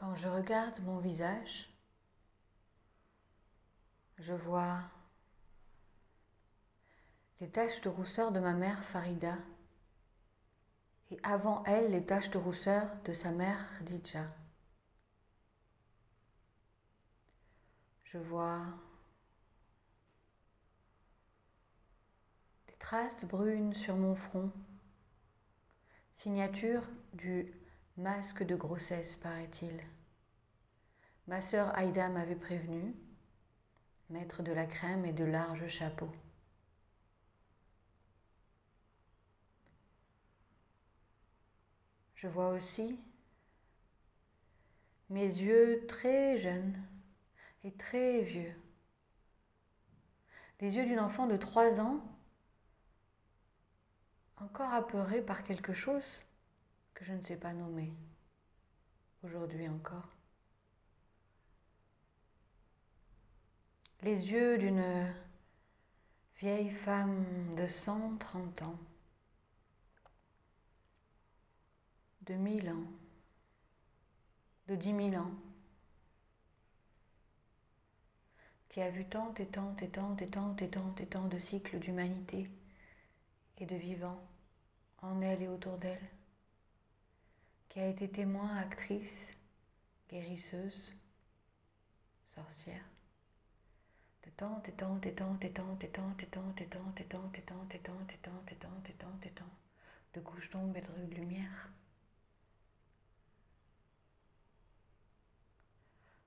Quand je regarde mon visage, je vois les taches de rousseur de ma mère Farida et avant elle les taches de rousseur de sa mère Khadija. Je vois des traces brunes sur mon front, signature du masque de grossesse, paraît-il. Ma sœur Aïda m'avait prévenu, mettre de la crème et de larges chapeaux. Je vois aussi mes yeux très jeunes et très vieux. Les yeux d'une enfant de trois ans, encore apeurée par quelque chose que je ne sais pas nommer, aujourd'hui encore. Les yeux d'une vieille femme de 130 ans, de mille ans, de dix mille ans, qui a vu tant et tant et tant et tant et tant et tant de cycles d'humanité et de vivants en elle et autour d'elle, qui a été témoin, actrice, guérisseuse, sorcière, de tant et tant et tant et tant et tant et tant et tant et tant et tant et tant et tant et tant et tant et tant de couches d'ombre et de lumière.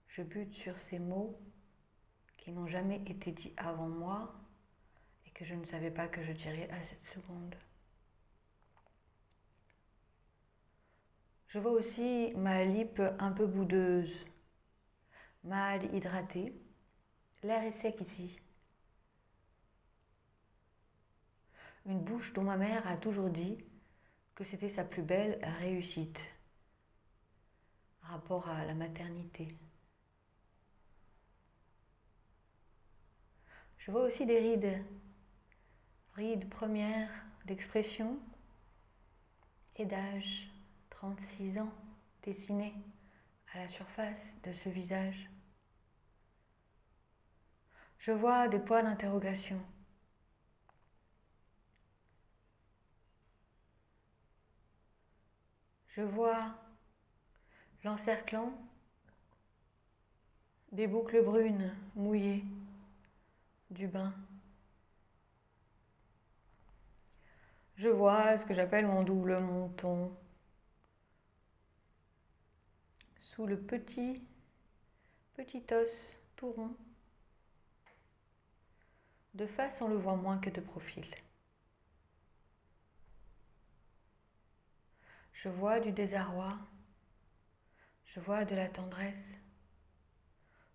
Je bute sur ces mots qui n'ont jamais été dits avant moi et que je ne savais pas que je dirais à cette seconde. Je vois aussi ma lippe un peu boudeuse, mal hydratée. L'air est sec ici. Une bouche dont ma mère a toujours dit que c'était sa plus belle réussite, rapport à la maternité. Je vois aussi des rides, rides premières d'expression et d'âge, 36 ans, dessinées à la surface de ce visage. Je vois des points d'interrogation. Je vois l'encerclant des boucles brunes mouillées du bain. Je vois ce que j'appelle mon double menton sous le petit, petit os tout rond. De face, on le voit moins que de profil. Je vois du désarroi, je vois de la tendresse,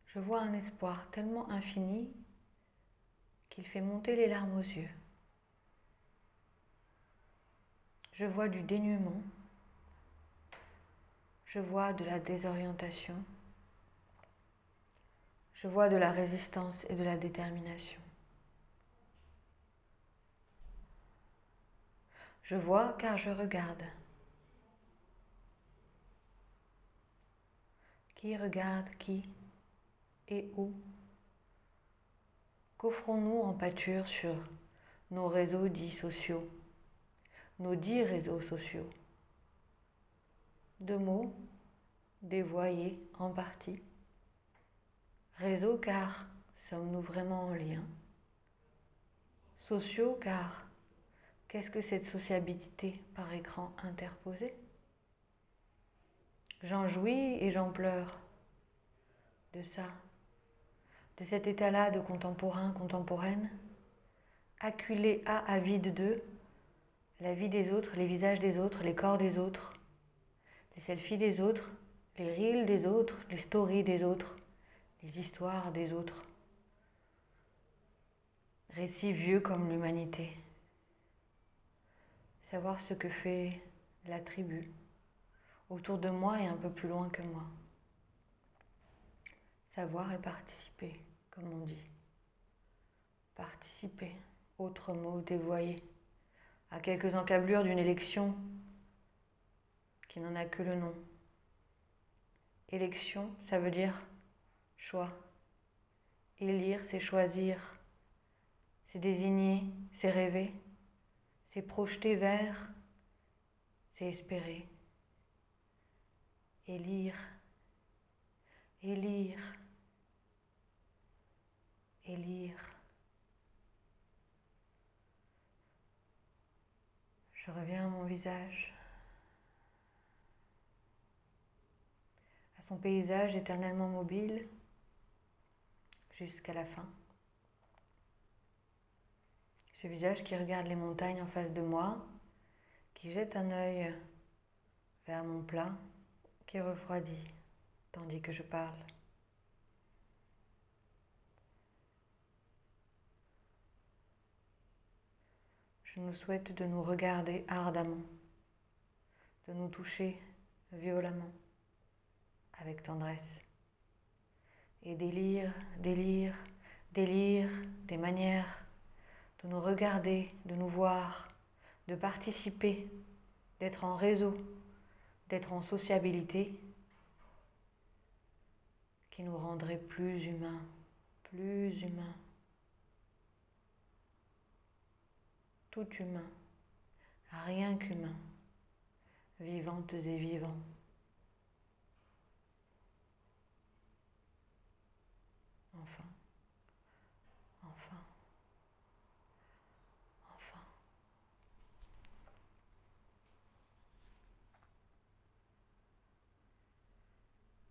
je vois un espoir tellement infini il fait monter les larmes aux yeux. Je vois du dénuement. Je vois de la désorientation. Je vois de la résistance et de la détermination. Je vois car je regarde. Qui regarde qui et où? Qu'offrons-nous en pâture sur nos réseaux dits sociaux, nos dix réseaux sociaux? Deux mots dévoyés en partie. Réseau car sommes-nous vraiment en lien? Sociaux car qu'est-ce que cette sociabilité par écran interposé J'en jouis et j'en pleure de ça de cet état-là de contemporain, contemporaine, acculé à, avide de la vie des autres, les visages des autres, les corps des autres, les selfies des autres, les reels des autres, les stories des autres, les histoires des autres. Récit vieux comme l'humanité. Savoir ce que fait la tribu autour de moi et un peu plus loin que moi. Savoir et participer comme on dit. Participer, autre mot dévoyé, à quelques encablures d'une élection qui n'en a que le nom. Élection, ça veut dire choix. Élire, c'est choisir, c'est désigner, c'est rêver, c'est projeter vers, c'est espérer. Élire, élire, élire. Je reviens à mon visage. Son paysage éternellement mobile jusqu'à la fin. Ce visage qui regarde les montagnes en face de moi, qui jette un œil vers mon plat, qui refroidit tandis que je parle. Je nous souhaite de nous regarder ardemment, de nous toucher violemment avec tendresse. Et délire, délire, délire des manières de nous regarder, de nous voir, de participer, d'être en réseau, d'être en sociabilité, qui nous rendrait plus humains, plus humains. Tout humain, rien qu'humain, vivantes et vivants. Enfin.